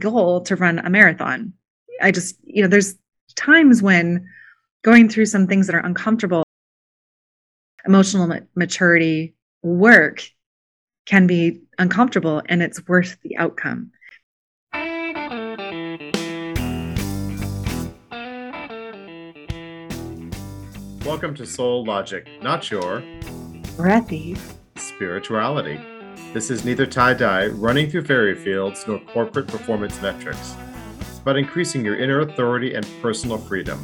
goal to run a marathon. I just, you know, there's times when going through some things that are uncomfortable, emotional maturity work can be uncomfortable and it's worth the outcome. Welcome to Soul Logic, not your breathy spirituality. This is neither tie dye, running through fairy fields, nor corporate performance metrics. It's about increasing your inner authority and personal freedom,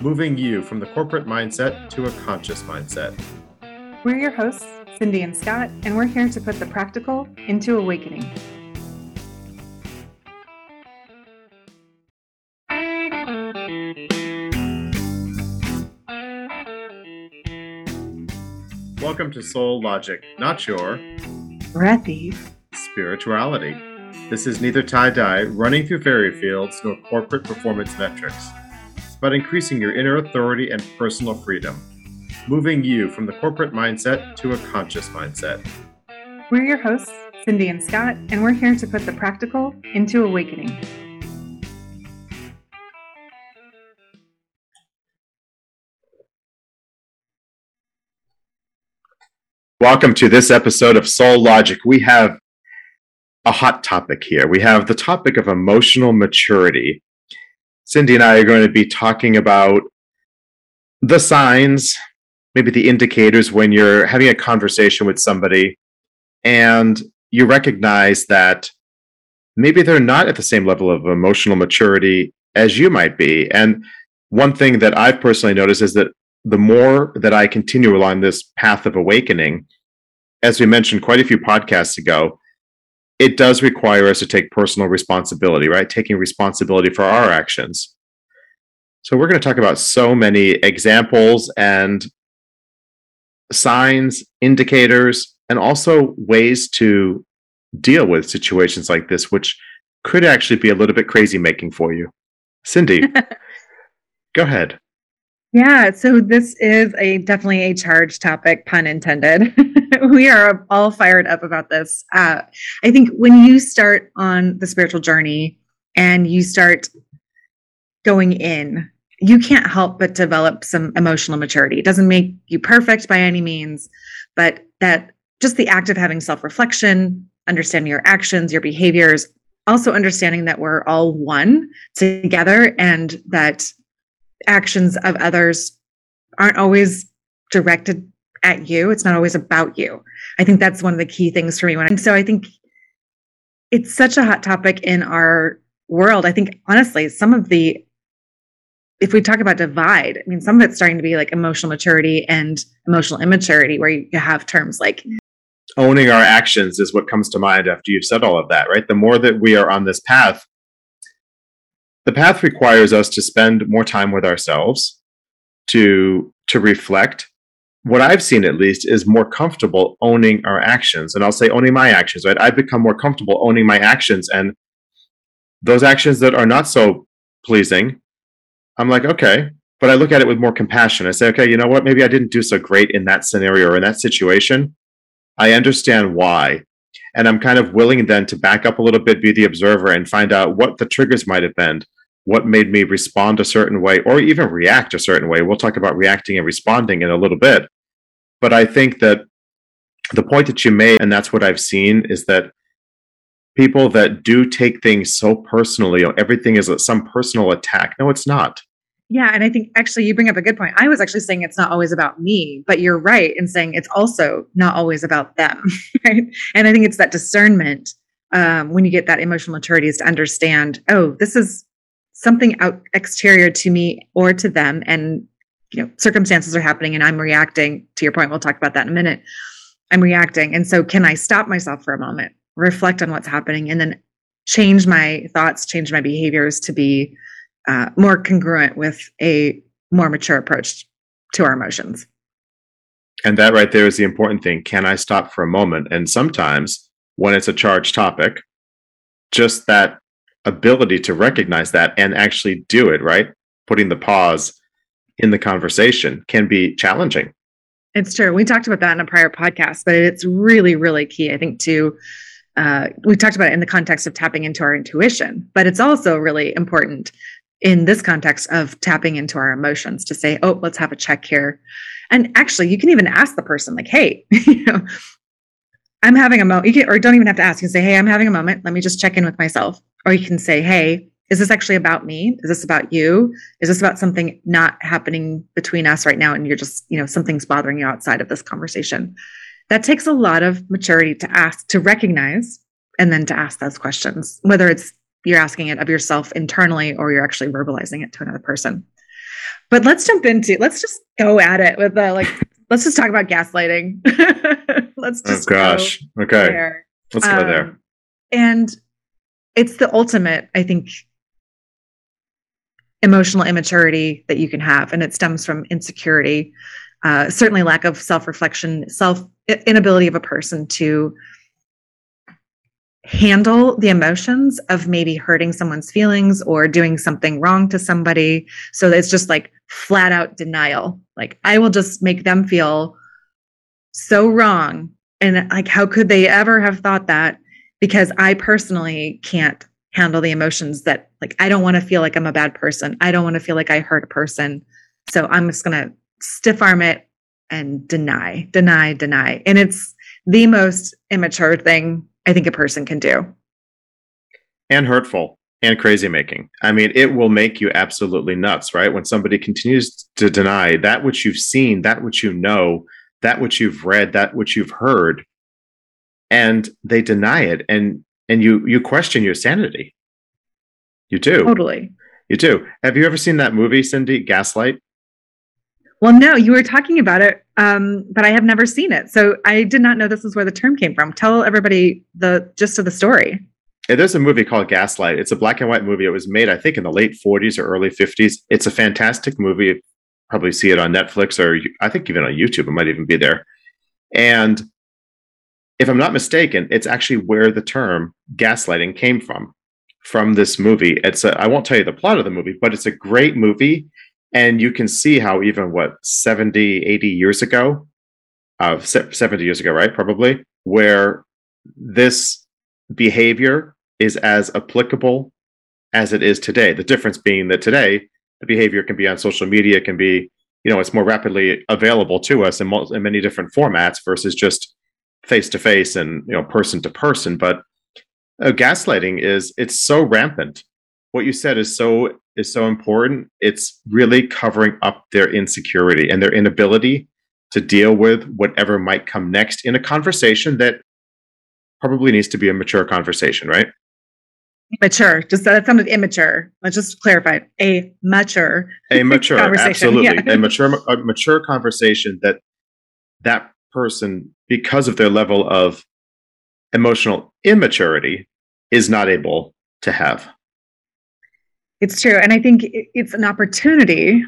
moving you from the corporate mindset to a conscious mindset. We're your hosts, Cindy and Scott, and we're here to put the practical into awakening. Welcome to Soul Logic, not your breathy spirituality. This is neither tie dye, running through fairy fields, nor corporate performance metrics. It's about increasing your inner authority and personal freedom, moving you from the corporate mindset to a conscious mindset. We're your hosts, Cindy and Scott, and we're here to put the practical into awakening. Welcome to this episode of Soul Logic. We have a hot topic here. We have the topic of emotional maturity. Cindy and I are going to be talking about the signs, maybe the indicators when you're having a conversation with somebody and you recognize that maybe they're not at the same level of emotional maturity as you might be. And one thing that I've personally noticed is that the more that I continue along this path of awakening, as we mentioned quite a few podcasts ago, it does require us to take personal responsibility, right? Taking responsibility for our actions. So, we're going to talk about so many examples and signs, indicators, and also ways to deal with situations like this, which could actually be a little bit crazy making for you. Cindy, go ahead. Yeah, so this is a definitely a charged topic, pun intended. we are all fired up about this. Uh, I think when you start on the spiritual journey and you start going in, you can't help but develop some emotional maturity. It doesn't make you perfect by any means, but that just the act of having self reflection, understanding your actions, your behaviors, also understanding that we're all one together and that actions of others aren't always directed at you. It's not always about you. I think that's one of the key things for me. When, and so I think it's such a hot topic in our world. I think honestly, some of the if we talk about divide, I mean, some of it's starting to be like emotional maturity and emotional immaturity, where you have terms like owning our actions is what comes to mind after you've said all of that, right? The more that we are on this path, the path requires us to spend more time with ourselves to to reflect. What i've seen at least is more comfortable owning our actions and i'll say owning my actions right? I've become more comfortable owning my actions and those actions that are not so pleasing i'm like okay. But i look at it with more compassion. I say okay you know what? Maybe i didn't do so great in that scenario or in that situation. I understand why and i'm kind of willing then to back up a little bit be the observer and find out what the triggers might have been what made me respond a certain way or even react a certain way. We'll talk about reacting and responding in a little bit. But I think that the point that you made, and that's what I've seen, is that people that do take things so personally, everything is some personal attack. No, it's not. Yeah. And I think actually you bring up a good point. I was actually saying it's not always about me, but you're right in saying it's also not always about them. Right. And I think it's that discernment um, when you get that emotional maturity is to understand, oh, this is something out exterior to me or to them and you know circumstances are happening and i'm reacting to your point we'll talk about that in a minute i'm reacting and so can i stop myself for a moment reflect on what's happening and then change my thoughts change my behaviors to be uh, more congruent with a more mature approach to our emotions and that right there is the important thing can i stop for a moment and sometimes when it's a charged topic just that ability to recognize that and actually do it, right? Putting the pause in the conversation can be challenging. It's true. We talked about that in a prior podcast, but it's really, really key, I think, to uh, we talked about it in the context of tapping into our intuition, but it's also really important in this context of tapping into our emotions to say, oh, let's have a check here. And actually, you can even ask the person, like, hey, you know, I'm having a moment, or don't even have to ask. You can say, hey, I'm having a moment. Let me just check in with myself. Or you can say, hey, is this actually about me? Is this about you? Is this about something not happening between us right now? And you're just, you know, something's bothering you outside of this conversation. That takes a lot of maturity to ask, to recognize, and then to ask those questions, whether it's you're asking it of yourself internally or you're actually verbalizing it to another person. But let's jump into, let's just go at it with the like, let's just talk about gaslighting. let's oh, just oh gosh. okay. There. Let's go um, there. And it's the ultimate, I think, emotional immaturity that you can have. And it stems from insecurity, uh, certainly lack of self reflection, self inability of a person to handle the emotions of maybe hurting someone's feelings or doing something wrong to somebody. So it's just like flat out denial. Like, I will just make them feel so wrong. And like, how could they ever have thought that? Because I personally can't handle the emotions that, like, I don't want to feel like I'm a bad person. I don't want to feel like I hurt a person. So I'm just going to stiff arm it and deny, deny, deny. And it's the most immature thing I think a person can do. And hurtful and crazy making. I mean, it will make you absolutely nuts, right? When somebody continues to deny that which you've seen, that which you know, that which you've read, that which you've heard, and they deny it and and you you question your sanity. You do. Totally. You do. Have you ever seen that movie, Cindy, Gaslight? Well, no, you were talking about it, um, but I have never seen it. So I did not know this is where the term came from. Tell everybody the gist of the story. there's a movie called Gaslight. It's a black and white movie. It was made, I think, in the late 40s or early 50s. It's a fantastic movie. Probably see it on Netflix or I think even on YouTube. It might even be there. And if I'm not mistaken, it's actually where the term gaslighting came from. From this movie, it's a, I won't tell you the plot of the movie, but it's a great movie and you can see how even what 70 80 years ago uh, 70 years ago right probably where this behavior is as applicable as it is today. The difference being that today the behavior can be on social media can be you know it's more rapidly available to us in, in many different formats versus just face to face and you know person to person but uh, gaslighting is it's so rampant what you said is so is so important. It's really covering up their insecurity and their inability to deal with whatever might come next in a conversation that probably needs to be a mature conversation, right? Mature. Just that sounded immature. Let's just clarify. A mature. A mature. absolutely. Yeah. A mature, a mature conversation that that person, because of their level of emotional immaturity, is not able to have. It's true. And I think it's an opportunity.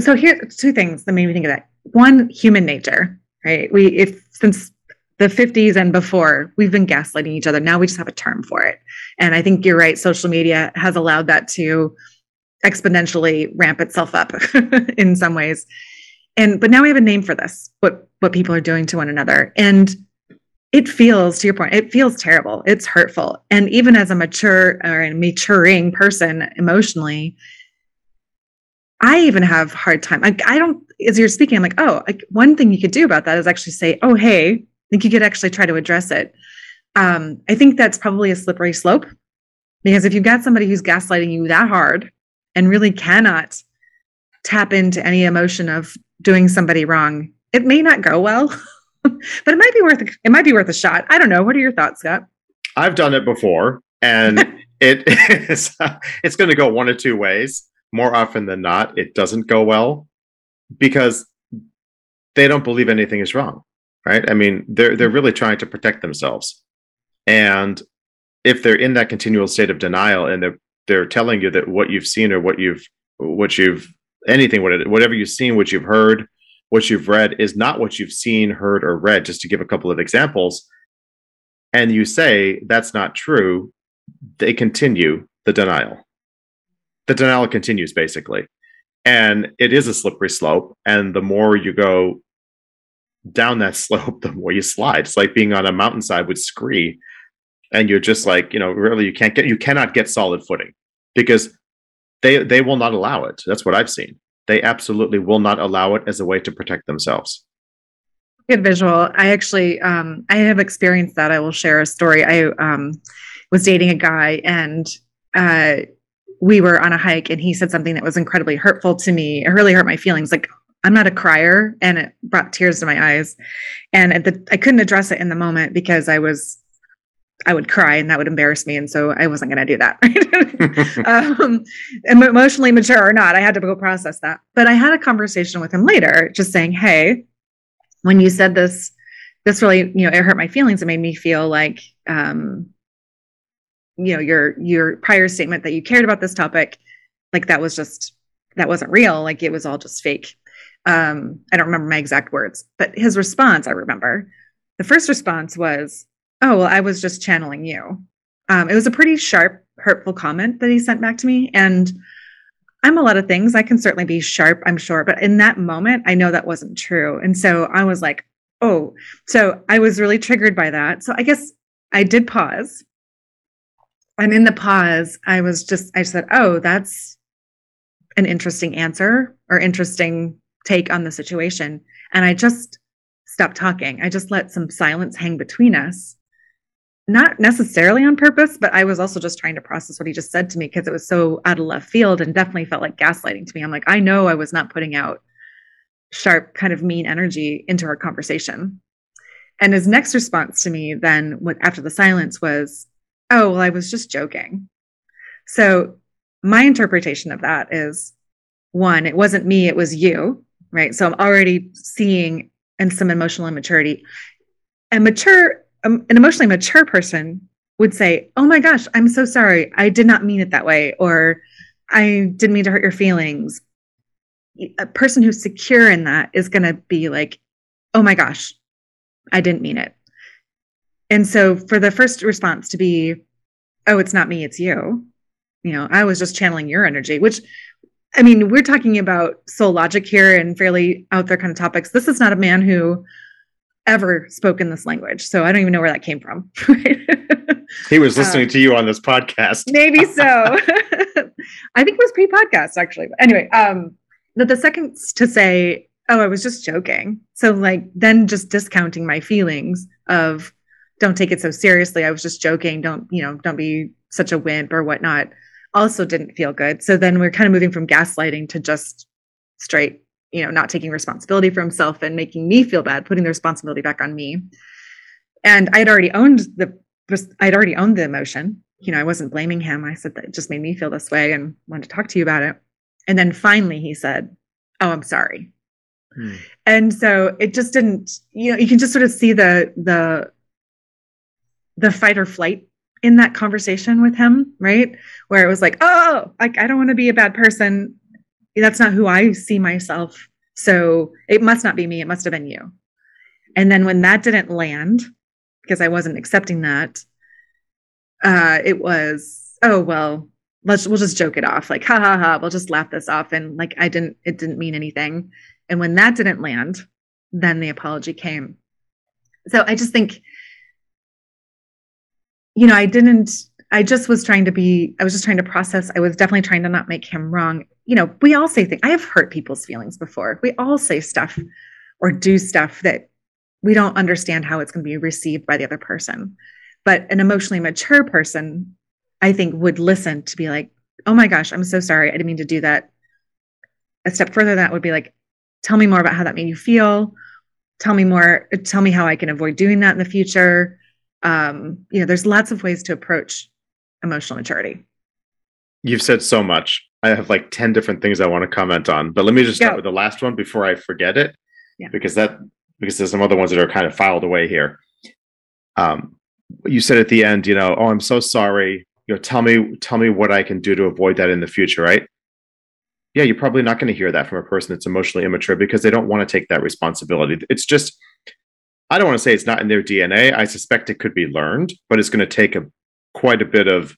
So here two things that made me think of that. One, human nature, right? We if since the 50s and before, we've been gaslighting each other. Now we just have a term for it. And I think you're right, social media has allowed that to exponentially ramp itself up in some ways. And but now we have a name for this, what what people are doing to one another. And it feels to your point it feels terrible. It's hurtful. And even as a mature or a maturing person emotionally i even have hard time. I, don't as you're speaking i'm like oh like one thing you could do about that is actually say oh hey i think you could actually try to address it. Um, i think that's probably a slippery slope because if you've got somebody who's gaslighting you that hard and really cannot tap into any emotion of doing somebody wrong it may not go well but it might be worth it might be worth a shot. I don't know. What are your thoughts, Scott? I've done it before, and it is it's going to go one or two ways. More often than not, it doesn't go well because they don't believe anything is wrong, right? I mean, they're they're really trying to protect themselves, and if they're in that continual state of denial and they're they're telling you that what you've seen or what you've what you've anything whatever you've seen, what you've heard, what you've read is not what you've seen, heard, or read, just to give a couple of examples, and you say that's not true, they continue the denial. The denial continues basically. And it is a slippery slope. And the more you go down that slope, the more you slide. It's like being on a mountainside with scree. and you're just like, you know, really you can't get you cannot get solid footing because they they will not allow it. That's what I've seen. They absolutely will not allow it as a way to protect themselves. Good visual. I actually um I have experienced that. I will share a story. I um was dating a guy and uh we were on a hike and he said something that was incredibly hurtful to me. It really hurt my feelings. Like I'm not a crier and it brought tears to my eyes. And the, I couldn't address it in the moment because I was I would cry and that would embarrass me. And so I wasn't going to do that. Right? um, emotionally mature or not, I had to go process that. But I had a conversation with him later, just saying, Hey, when you said this, this really, you know, it hurt my feelings. It made me feel like, um, you know, your, your prior statement that you cared about this topic, like that was just, that wasn't real. Like it was all just fake. Um, I don't remember my exact words, but his response, I remember. The first response was, Oh, well, I was just channeling you. Um, it was a pretty sharp, hurtful comment that he sent back to me. And I'm a lot of things. I can certainly be sharp, I'm sure. But in that moment, I know that wasn't true. And so I was like, oh, so I was really triggered by that. So I guess I did pause. And in the pause, I was just, I said, oh, that's an interesting answer or interesting take on the situation. And I just stopped talking. I just let some silence hang between us not necessarily on purpose, but I was also just trying to process what he just said to me because it was so out of left field and definitely felt like gaslighting to me. I'm like, I know I was not putting out sharp, kind of mean energy into our conversation. And his next response to me then, after the silence, was, Oh, well, I was just joking. So my interpretation of that is one, it wasn't me, it was you, right? So I'm already seeing and some emotional immaturity. And mature um, an emotionally mature person would say, "Oh my gosh, I'm so sorry. I did not mean it that way," or "I didn't mean to hurt your feelings." A person who's secure in that is going to be like, "Oh my gosh, I didn't mean it." And so for the first response to be, "Oh, it's not me, it's you." You know, I was just channeling your energy, which I mean, we're talking about soul logic here and fairly out there kind of topics. This is not a man who ever spoken this language. So I don't even know where that came from. he was listening um, to you on this podcast. maybe so. I think it was pre-podcast actually. But anyway, um, the, the second to say, oh, I was just joking. So like then just discounting my feelings of don't take it so seriously. I was just joking. Don't, you know, don't be such a wimp or whatnot. Also didn't feel good. So then we're kind of moving from gaslighting to just straight you know, not taking responsibility for himself and making me feel bad, putting the responsibility back on me. And I had already owned the I'd already owned the emotion. You know, I wasn't blaming him. I said that it just made me feel this way and wanted to talk to you about it. And then finally he said, Oh, I'm sorry. Hmm. And so it just didn't, you know, you can just sort of see the the the fight or flight in that conversation with him, right? Where it was like, oh, like I don't want to be a bad person that's not who I see myself. So it must not be me. It must have been you. And then when that didn't land, because I wasn't accepting that, uh, it was, oh, well, let's, we'll just joke it off. Like, ha ha ha, we'll just laugh this off. And like, I didn't, it didn't mean anything. And when that didn't land, then the apology came. So I just think, you know, I didn't, I just was trying to be, I was just trying to process. I was definitely trying to not make him wrong you know, we all say things. I have hurt people's feelings before. We all say stuff or do stuff that we don't understand how it's going to be received by the other person. But an emotionally mature person, I think, would listen to be like, oh my gosh, I'm so sorry. I didn't mean to do that. A step further, that would be like, tell me more about how that made you feel. Tell me more. Tell me how I can avoid doing that in the future. Um, you know, there's lots of ways to approach emotional maturity. You've said so much. I have like 10 different things I want to comment on, but let me just start Go. with the last one before I forget it. Yeah. Because that because there's some other ones that are kind of filed away here. Um, you said at the end, you know, oh, I'm so sorry. You know, tell me, tell me what I can do to avoid that in the future, right? Yeah, you're probably not going to hear that from a person that's emotionally immature because they don't want to take that responsibility. It's just, I don't want to say it's not in their DNA. I suspect it could be learned, but it's going to take a quite a bit of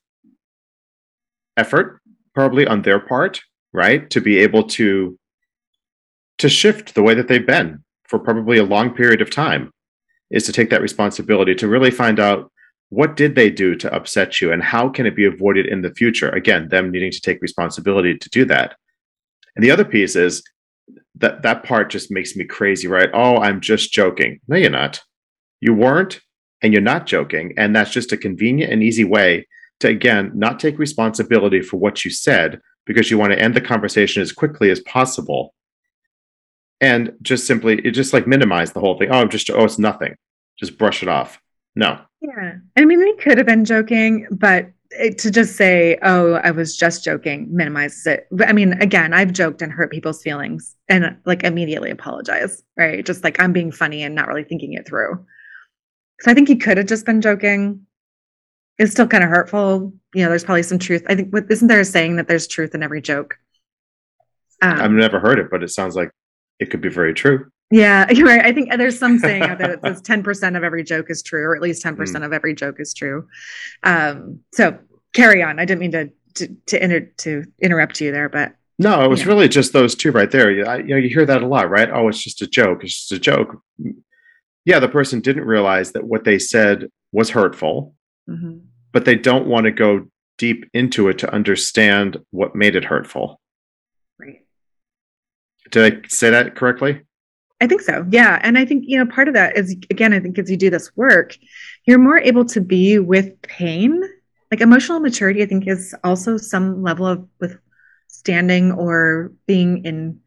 effort probably on their part, right, to be able to to shift the way that they've been for probably a long period of time is to take that responsibility to really find out what did they do to upset you and how can it be avoided in the future? Again them needing to take responsibility to do that. And the other piece is that that part just makes me crazy right? Oh i'm just joking. No you're not. You weren't and you're not joking and that's just a convenient and easy way to again not take responsibility for what you said because you want to end the conversation as quickly as possible. And just simply it just like minimize the whole thing. Oh i'm just oh it's nothing. Just brush it off. No. Yeah. I mean we could have been joking but it, to just say oh i was just joking minimizes it. I mean again i've joked and hurt people's feelings and like immediately apologize right? Just like i'm being funny and not really thinking it through so i think he could have just been joking it's still kind of hurtful you know there's probably some truth i think isn't there a saying that there's truth in every joke um, i've never heard it but it sounds like it could be very true yeah, you're right. I think there's some saying out there that says 10% of every joke is true, or at least 10% mm. of every joke is true. Um, so carry on. I didn't mean to to to, inter- to interrupt you there, but no, it was really just those two right there. You, I, you know, you hear that a lot, right? Oh, it's just a joke. It's just a joke. Yeah, the person didn't realize that what they said was hurtful, mm-hmm. but they don't want to go deep into it to understand what made it hurtful. Right. Did I say that correctly? I think so. Yeah. And I think, you know, part of that is, again, I think as you do this work, you're more able to be with pain. Like emotional maturity, I think, is also some level of withstanding or being in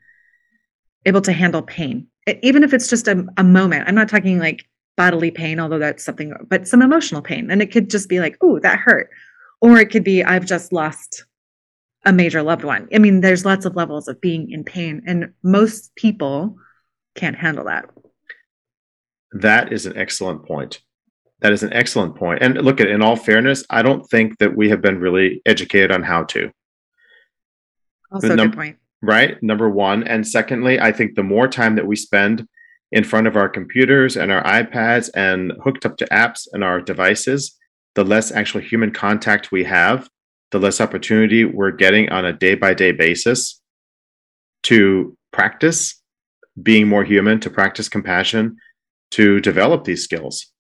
able to handle pain, even if it's just a, a moment. I'm not talking like bodily pain, although that's something, but some emotional pain. And it could just be like, oh, that hurt. Or it could be, I've just lost a major loved one. I mean, there's lots of levels of being in pain. And most people, can't handle that. That is an excellent point. That is an excellent point. And look at in all fairness, I don't think that we have been really educated on how to. Also a num- good point. Right? Number one. And secondly, I think the more time that we spend in front of our computers and our iPads and hooked up to apps and our devices, the less actual human contact we have, the less opportunity we're getting on a day by day basis to practice being more human, to practice compassion, to develop these skills.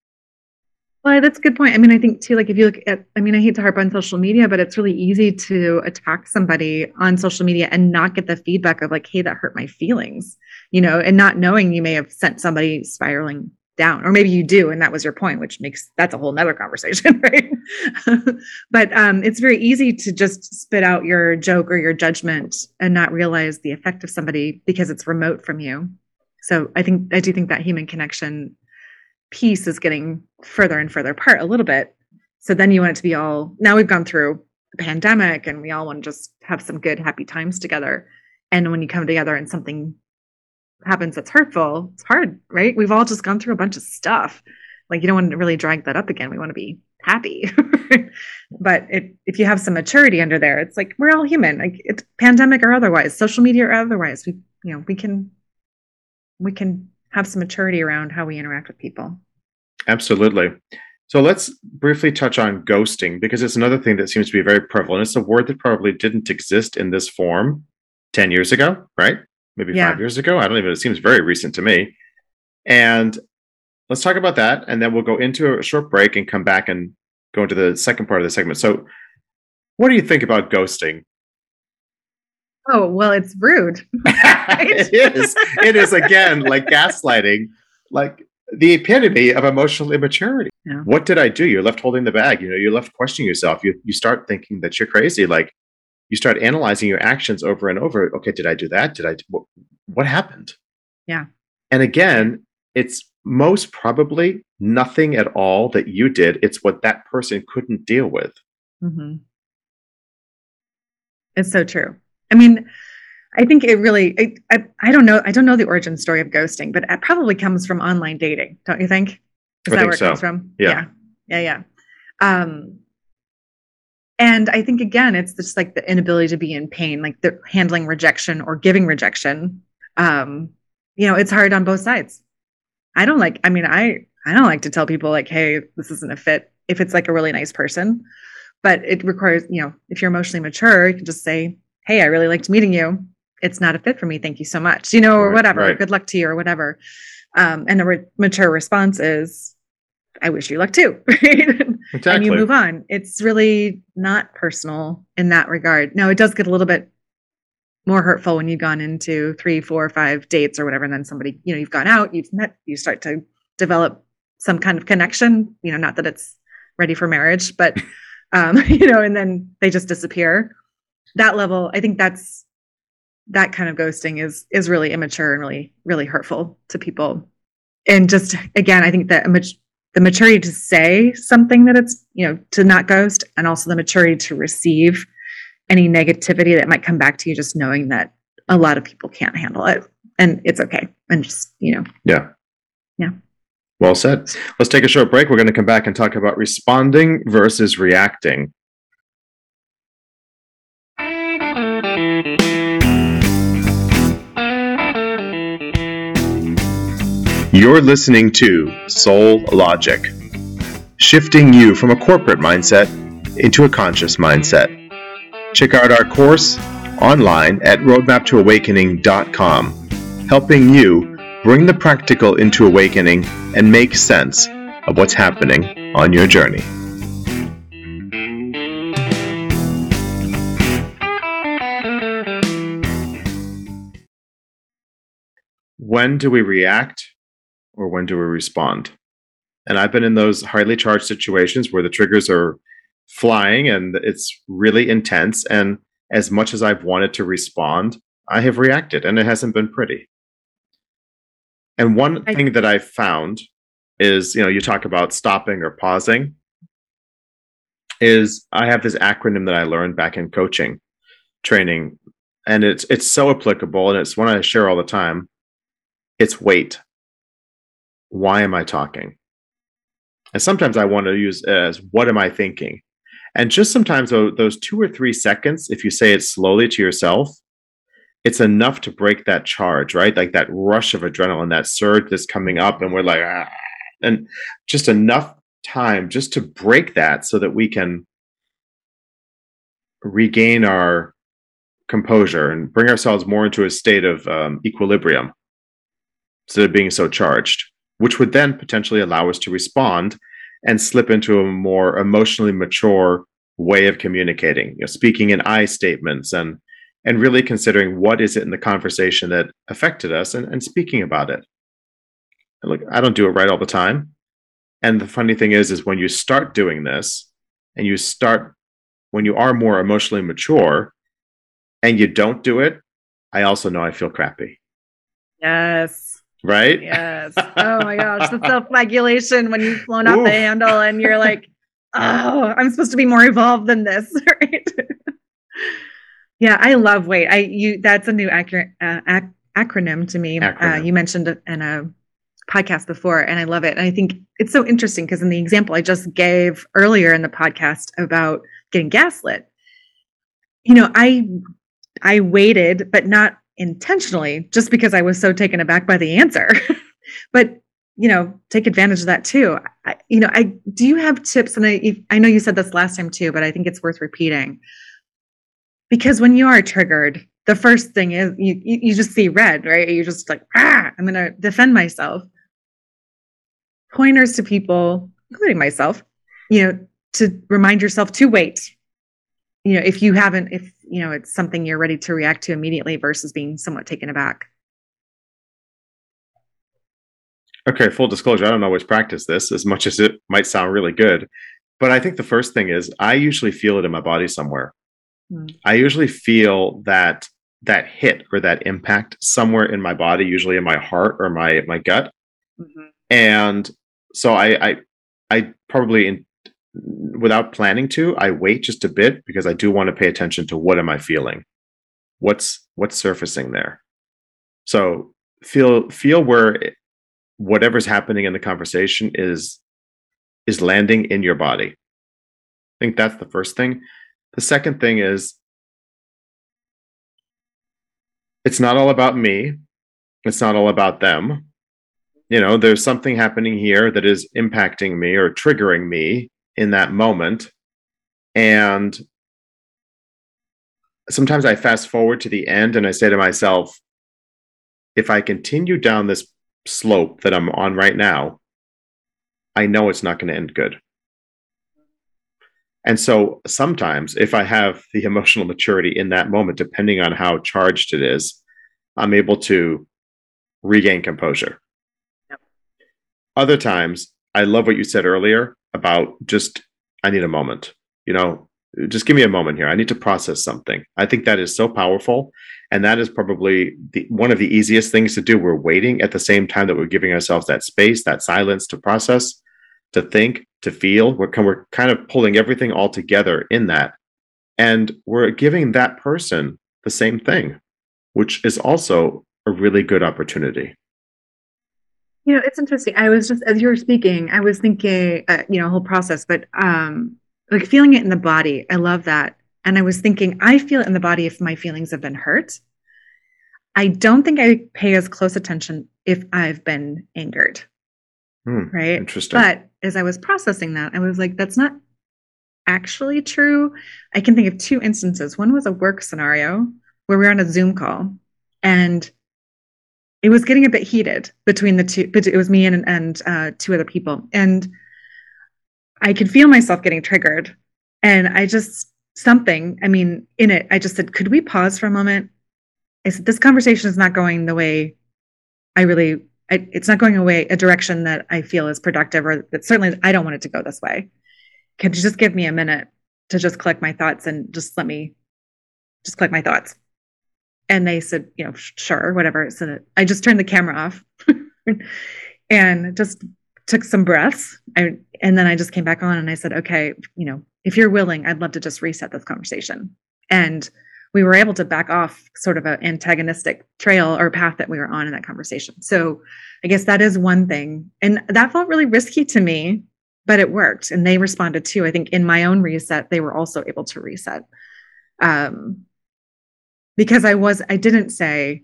Well, that's a good point. I mean, I think too, like if you look at, I mean, I hate to harp on social media, but it's really easy to attack somebody on social media and not get the feedback of like, hey, that hurt my feelings, you know, and not knowing you may have sent somebody spiraling down or maybe you do and that was your point which makes that's a whole nother conversation right but um, it's very easy to just spit out your joke or your judgment and not realize the effect of somebody because it's remote from you so i think i do think that human connection piece is getting further and further apart a little bit so then you want it to be all now we've gone through a pandemic and we all want to just have some good happy times together and when you come together and something happens that's hurtful, it's hard, right? We've all just gone through a bunch of stuff. Like you don't want to really drag that up again. We want to be happy. but it, if you have some maturity under there, it's like we're all human. Like it's pandemic or otherwise, social media or otherwise. We you know, we can we can have some maturity around how we interact with people. Absolutely. So let's briefly touch on ghosting because it's another thing that seems to be very prevalent. It's a word that probably didn't exist in this form 10 years ago, right? maybe yeah. five years ago. I don't even, it seems very recent to me. And let's talk about that. And then we'll go into a short break and come back and go into the second part of the segment. So, what do you think about ghosting? Oh, well, it's rude. it is. It is, again, like gaslighting, like the epitome of emotional immaturity. Yeah. What did I do? You're left holding the bag. You know, you're left questioning yourself. You, you start thinking that you're crazy. Like, you start analyzing your actions over and over. Okay, did I do that? Did I? What, what happened? Yeah. And again, it's most probably nothing at all that you did. It's what that person couldn't deal with. Mm-hmm. It's so true. I mean, I think it really, I, I, I, don't know, I don't know the origin story of ghosting, but it probably comes from online dating, don't you think? Is I that where it so. comes from? Yeah. Yeah. Yeah. yeah. Um, and I think again, it's just like the inability to be in pain, like the handling rejection or giving rejection. Um, you know, it's hard on both sides. I don't like, I mean, I I don't like to tell people like, hey, this isn't a fit if it's like a really nice person. But it requires, you know, if you're emotionally mature, you can just say, hey, I really liked meeting you. It's not a fit for me. Thank you so much. You know, or right, whatever. Right. Good luck to you or whatever. Um, and a re- mature response is, I wish you luck too. Right? Exactly. and you move on. It's really not personal in that regard. Now, it does get a little bit more hurtful when you've gone into three, four, five dates or whatever, and then somebody, you know, you've gone out, you've met, you start to develop some kind of connection. You know, not that it's ready for marriage, but um, you know, and then they just disappear. That level, I think that's that kind of ghosting is is really immature and really really hurtful to people. And just again, I think that the maturity to say something that it's you know to not ghost and also the maturity to receive any negativity that might come back to you just knowing that a lot of people can't handle it and it's okay and just you know. Yeah. Yeah. Well said. Let's take a short break. We're going to come back and talk about responding versus reacting You're listening to Soul Logic, shifting you from a corporate mindset into a conscious mindset. Check out our course online at roadmaptoawakening.com, helping you bring the practical into awakening and make sense of what's happening on your journey. When do we react or when do we respond? And I've been in those highly charged situations where the triggers are flying and it's really intense. And as much as I've wanted to respond, I have reacted and it hasn't been pretty. And one I, thing that I've found is, you know, you talk about stopping or pausing, is I have this acronym that I learned back in coaching training. And it's it's so applicable and it's one I share all the time. It's wait why am I talking? And sometimes I want to use as what am I thinking? And just sometimes those two or three seconds, if you say it slowly to yourself, it's enough to break that charge, right? Like that rush of adrenaline, that surge that's coming up, and we're like, ah, and just enough time just to break that so that we can regain our composure and bring ourselves more into a state of um, equilibrium instead of being so charged which would then potentially allow us to respond and slip into a more emotionally mature way of communicating, you know, speaking in I statements and and really considering what is it in the conversation that affected us and, and speaking about it. And look, I don't do it right all the time. And the funny thing is, is when you start doing this and you start when you are more emotionally mature and you don't do it, I also know I feel crappy. Yes right? Yes. Oh my gosh, the self-flagellation when you've flown off the handle and you're like, oh, I'm supposed to be more evolved than this, right? yeah, I love wait. I you that's a new accurate uh, ac- acronym to me. Uh, you mentioned it in a podcast before, and I love it. And I think it's so interesting because in the example I just gave earlier in the podcast about getting gaslit, you know, I I waited, but not intentionally just because I was so taken aback by the answer. but you know, take advantage of that too. I, you know, I do you have tips? And I I know you said this last time too, but I think it's worth repeating because when you are triggered, the first thing is you you, just see red, right? You're just like, ah, I'm gonna defend myself. Pointers to people, including myself, you know, to remind yourself to wait. You know, if you haven't, if you know it's something you're ready to react to immediately versus being somewhat taken aback okay full disclosure i don't always practice this as much as it might sound really good but i think the first thing is i usually feel it in my body somewhere hmm. i usually feel that that hit or that impact somewhere in my body usually in my heart or my my gut mm-hmm. and so i i i probably in, without planning to, I wait just a bit because I do want to pay attention to what am I feeling? What's what's surfacing there? So feel feel where whatever's happening in the conversation is is landing in your body. I think that's the first thing. The second thing is it's not all about me. It's not all about them. You know, there's something happening here that is impacting me or triggering me in that moment. And sometimes I fast forward to the end and I say to myself, if I continue down this slope that I'm on right now, I know it's not going to end good. And so sometimes, if I have the emotional maturity in that moment, depending on how charged it is, I'm able to regain composure. Yep. Other times, I love what you said earlier about just, I need a moment. You know, just give me a moment here. I need to process something. I think that is so powerful. And that is probably the, one of the easiest things to do. We're waiting at the same time that we're giving ourselves that space, that silence to process, to think, to feel. We're, we're kind of pulling everything all together in that. And we're giving that person the same thing, which is also a really good opportunity. You know, it's interesting. I was just, as you were speaking, I was thinking, uh, you know, whole process, but um, like feeling it in the body. I love that. And I was thinking, I feel it in the body if my feelings have been hurt. I don't think I pay as close attention if I've been angered. Hmm, right. Interesting. But as I was processing that, I was like, that's not actually true. I can think of two instances. One was a work scenario where we were on a Zoom call and it was getting a bit heated between the two, but it was me and, and uh, two other people. And I could feel myself getting triggered. And I just, something, I mean, in it, I just said, could we pause for a moment? I said, this conversation is not going the way I really, I, it's not going away a direction that I feel is productive or that certainly I don't want it to go this way. Could you just give me a minute to just collect my thoughts and just let me just collect my thoughts? And they said, you know, sure, whatever. So I just turned the camera off and just took some breaths. And then I just came back on and I said, okay, you know, if you're willing, I'd love to just reset this conversation. And we were able to back off sort of an antagonistic trail or path that we were on in that conversation. So I guess that is one thing. And that felt really risky to me, but it worked. And they responded too. I think in my own reset, they were also able to reset. Um, because I was, I didn't say,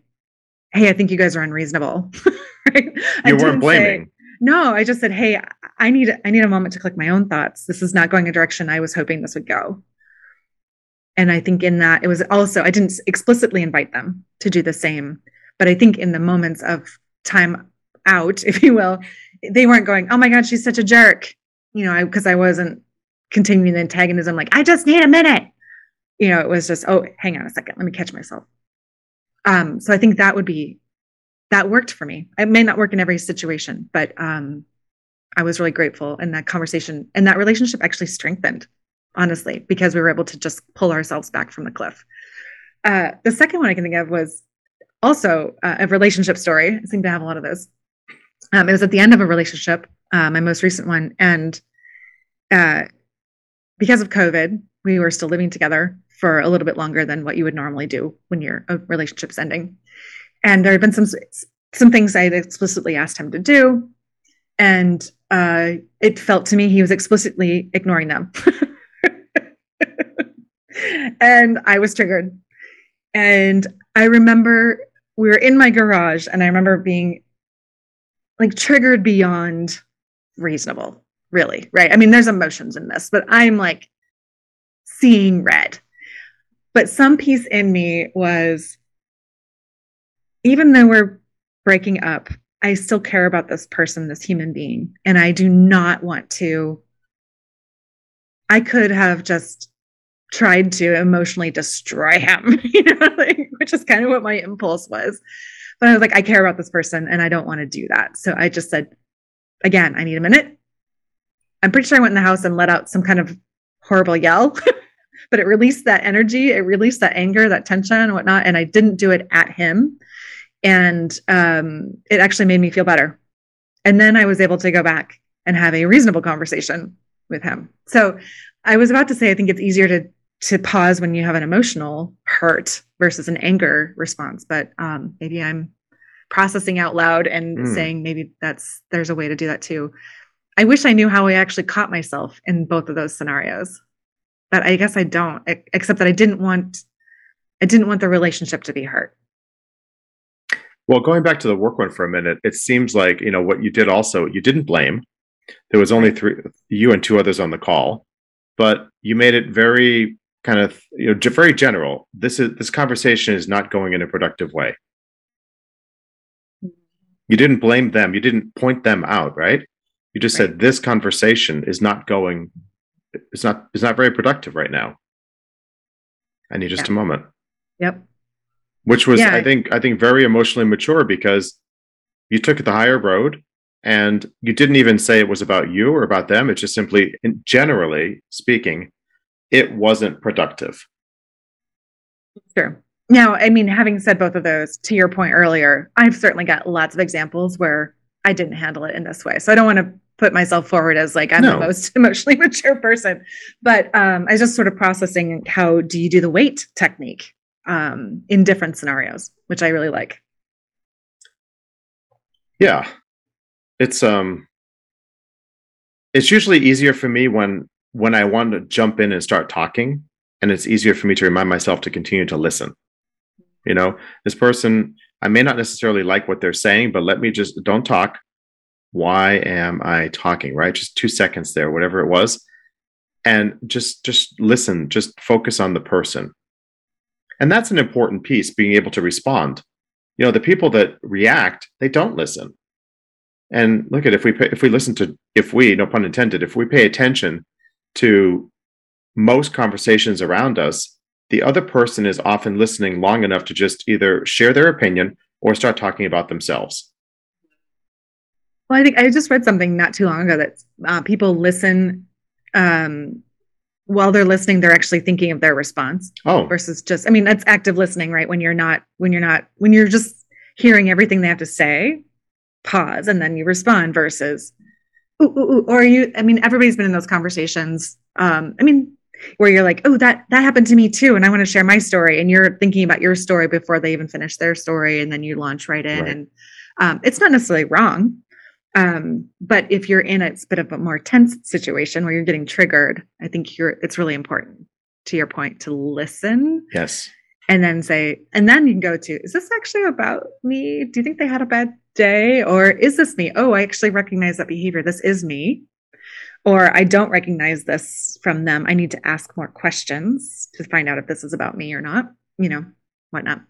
Hey, I think you guys are unreasonable. right? You weren't blaming. Say, no, I just said, "Hey, I need I need a moment to collect my own thoughts. This is not going a direction I was hoping this would go." And I think in that it was also I didn't explicitly invite them to do the same, but I think in the moments of time out, if you will, they weren't going, "Oh my god, she's such a jerk." You know, because I, I wasn't continuing the antagonism like, "I just need a minute." You know, it was just, "Oh, hang on a second. Let me catch myself." Um, so I think that would be that worked for me. It may not work in every situation, but um, I was really grateful. And that conversation and that relationship actually strengthened, honestly, because we were able to just pull ourselves back from the cliff. Uh, the second one I can think of was also uh, a relationship story. I seem to have a lot of those. Um, it was at the end of a relationship, uh, my most recent one. And uh, because of COVID, we were still living together for a little bit longer than what you would normally do when your relationship's ending. And there had been some some things I had explicitly asked him to do, and uh, it felt to me he was explicitly ignoring them. and I was triggered. And I remember we were in my garage, and I remember being like triggered beyond reasonable, really. Right. I mean, there's emotions in this, but I'm like seeing red. But some piece in me was even though we're breaking up, I still care about this person, this human being. And I do not want to. I could have just tried to emotionally destroy him, you know, like, which is kind of what my impulse was. But I was like, I care about this person and I don't want to do that. So I just said, again, I need a minute. I'm pretty sure I went in the house and let out some kind of horrible yell, but it released that energy, it released that anger, that tension and whatnot. And I didn't do it at him and um, it actually made me feel better and then i was able to go back and have a reasonable conversation with him so i was about to say i think it's easier to to pause when you have an emotional hurt versus an anger response but um, maybe i'm processing out loud and mm. saying maybe that's there's a way to do that too i wish i knew how i actually caught myself in both of those scenarios but i guess i don't except that i didn't want i didn't want the relationship to be hurt well, going back to the work one for a minute, it seems like you know what you did. Also, you didn't blame. There was only three, you and two others on the call, but you made it very kind of you know very general. This is this conversation is not going in a productive way. You didn't blame them. You didn't point them out, right? You just Right. said this conversation is not going. It's not. It's not very productive right now. I need just Yeah. a moment. Yep. Which was, Yeah. I think, I think very emotionally mature because you took the higher road and you didn't even say it was about you or about them. It's just simply, generally speaking, it wasn't productive. True. Now, I mean, having said both of those, to your point earlier, I've certainly got lots of examples where I didn't handle it in this way. So I don't want to put myself forward as like I'm No. the most emotionally mature person. But um, I was just sort of processing how do you do the wait technique um, in different scenarios, which I really like. Yeah. It's um it's usually easier for me when when I want to jump in and start talking and it's easier for me to remind myself to continue to listen. You know, this person I may not necessarily like what they're saying, but let me just don't talk. Why am I talking, right? Just 2 seconds there, whatever it was. And just just listen, just focus on the person. And that's an important piece being able to respond you know the people that react they don't listen and look at if we if we listen to if we no pun intended if we pay attention to most conversations around us the other person is often listening long enough to just either share their opinion or start talking about themselves Well, I think I just read something not too long ago that uh, people listen um, while they're listening, they're actually thinking of their response. oh versus just i mean that's active listening right when you're not when you're not when you're just hearing everything they have to say pause and then you respond versus ooh, ooh, ooh, or you i mean everybody's been in those conversations um i mean where you're like oh that that happened to me too and i want to share my story and you're thinking about your story before they even finish their story and then you launch right in Right. and um, it's not necessarily wrong um, but if you're in a bit of a more tense situation where you're getting triggered i think you're it's really important to your point to listen. Yes. And then say and then you can go to is this actually about me? Do you think they had a bad day? Or is this me? Oh i actually recognize that behavior. This is me. Or i don't recognize this from them. I need to ask more questions to find out if this is about me or not you know whatnot.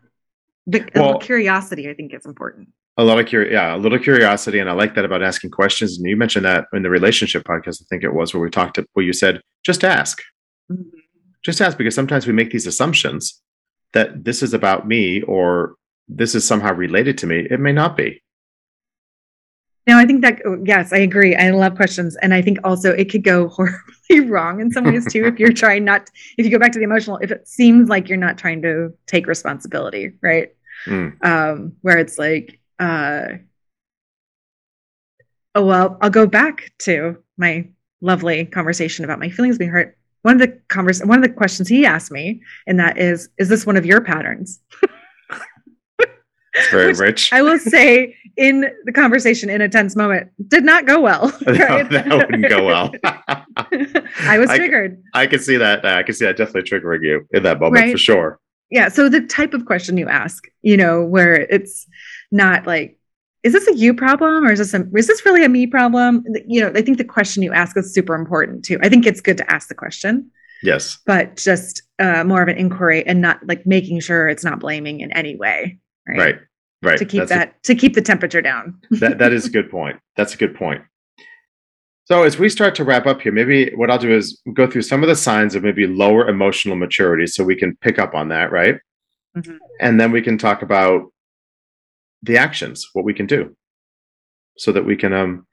Little Well- curiosity i think is important a lot of curi- yeah a little curiosity and i like that about asking questions and you mentioned that in the relationship podcast i think it was where we talked to, where you said just ask just ask because sometimes we make these assumptions that this is about me or this is somehow related to me. It may not be. No, I think that yes, I agree. I love questions, and I think also it could go horribly wrong in some ways too. if you're trying not, if you go back to the emotional, if it seems like you're not trying to take responsibility, right? Mm. Um, where it's like, uh, oh well, I'll go back to my lovely conversation about my feelings being hurt. One of the convers, one of the questions he asked me, and that is, is this one of your patterns? It's very Which rich. I will say in the conversation in a tense moment did not go well. No, that wouldn't go well. I was I- triggered. I can see that. I can see that definitely triggering you in that moment Right. for sure. Yeah. So the type of question you ask, you know, where it's not like, is this a you problem or is this a, is this really a me problem? You know, I think the question you ask is super important too. I think it's good to ask the question, Yes. but just uh, more of an inquiry and not like making sure it's not blaming in any way. Right. Right. Right. To keep That's a- that, to keep the temperature down. that that is a good point. That's a good point. So as we start to wrap up here, maybe what I'll do is go through some of the signs of maybe lower emotional maturity so we can pick up on that, right? Mhm. And then we can talk about the actions, what we can do so that we can um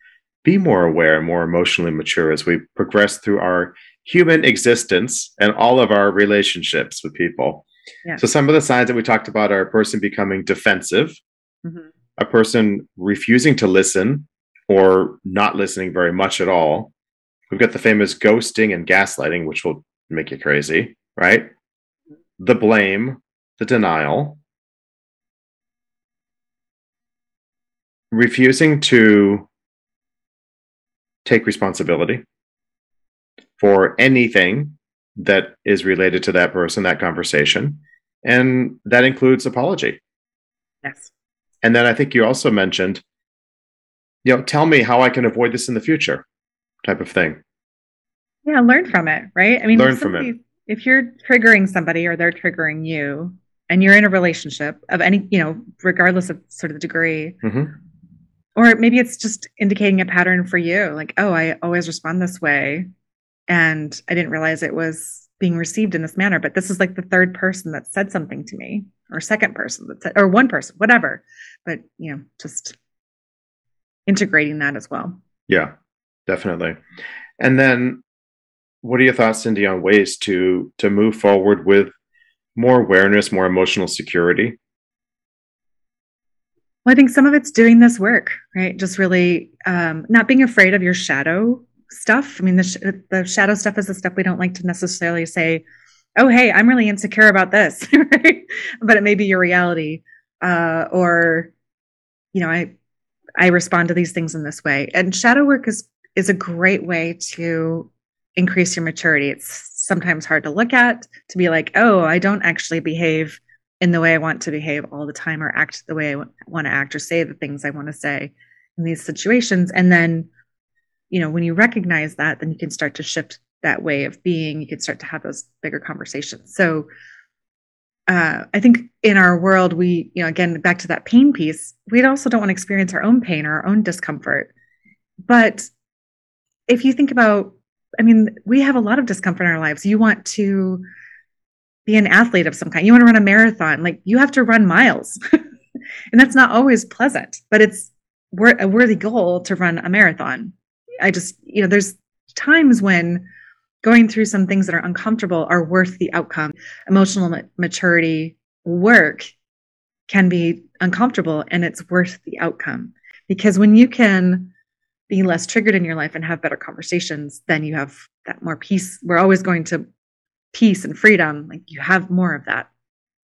be more aware, and more emotionally mature as we progress through our human existence and all of our relationships with people. Yeah. So some of the signs that we talked about are a person becoming defensive, Mhm. a person refusing to listen or not listening very much at all. We've got the famous ghosting and gaslighting, which will make you crazy, right? The blame, the denial, refusing to take responsibility for anything that is related to that person, that conversation. And that includes apology. Yes. And then I think you also mentioned, you know, tell me how I can avoid this in the future, type of thing. Yeah, learn from it, right? I mean, Learn if from it. If you're triggering somebody or they're triggering you, and you're in a relationship of any, you know, regardless of sort of the degree, Mhm. Or maybe it's just indicating a pattern for you like oh i always respond this way and i didn't realize it was being received in this manner but this is like the third person that said something to me or second person that said or one person whatever but you know just integrating that as well. Yeah definitely. And then what are your thoughts cindy on ways to to move forward with more awareness more emotional security well, I think some of it's doing this work, right? Just really um, not being afraid of your shadow stuff. I mean, the, sh- the shadow stuff is the stuff we don't like to necessarily say, oh, hey, I'm really insecure about this, right? But it may be your reality. Uh, or, you know, I, I respond to these things in this way. And shadow work is, is a great way to increase your maturity. It's sometimes hard to look at, to be like, oh, I don't actually behave in the way I want to behave all the time or act the way I want to act or say the things I want to say in these situations. And then, you know, when you recognize that, then you can start to shift that way of being. You can start to have those bigger conversations. So, uh, I think in our world, we, you know, again, back to that pain piece, we also don't want to experience our own pain or our own discomfort. But if you think about, I mean, we have a lot of discomfort in our lives. You want to, be an athlete of some kind. You want to run a marathon, like you have to run miles. and that's not always pleasant, but it's a worthy goal to run a marathon. I just, you know, there's times when going through some things that are uncomfortable are worth the outcome. Emotional maturity work can be uncomfortable and it's worth the outcome because when you can be less triggered in your life and have better conversations, then you have that more peace. We're always going to peace and freedom like you have more of that.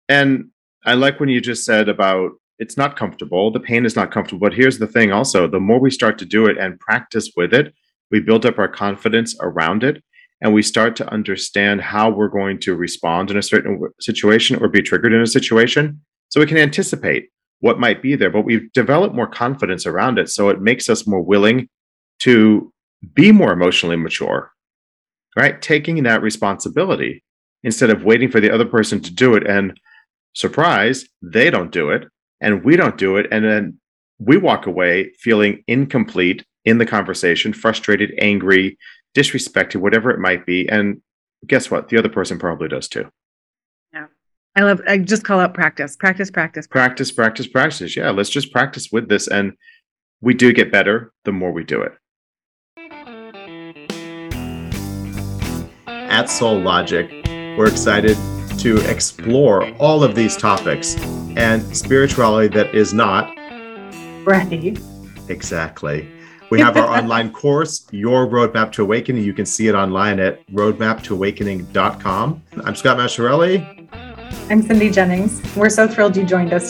And i like when you just said about it's not comfortable the pain is not comfortable but here's the thing also the more we start to do it and practice with it we build up our confidence around it and we start to understand how we're going to respond in a certain situation or be triggered in a situation so we can anticipate what might be there but we've developed more confidence around it so it makes us more willing to be more emotionally mature right? Taking that responsibility instead of waiting for the other person to do it and surprise, they don't do it and we don't do it. And then we walk away feeling incomplete in the conversation, frustrated, angry, disrespected, whatever it might be. And guess what? The other person probably does too. Yeah. I love, I just call out practice, practice, practice, practice, practice, practice. Yeah. Let's just practice with this. And we do get better the more we do it. At Soul Logic. We're excited to explore all of these topics and spirituality that is not. Right. Exactly. We have our online course, Your Roadmap to Awakening. You can see it online at roadmaptoawakening.com. I'm Scott Masciarelli. I'm Cindy Jennings. We're so thrilled you joined us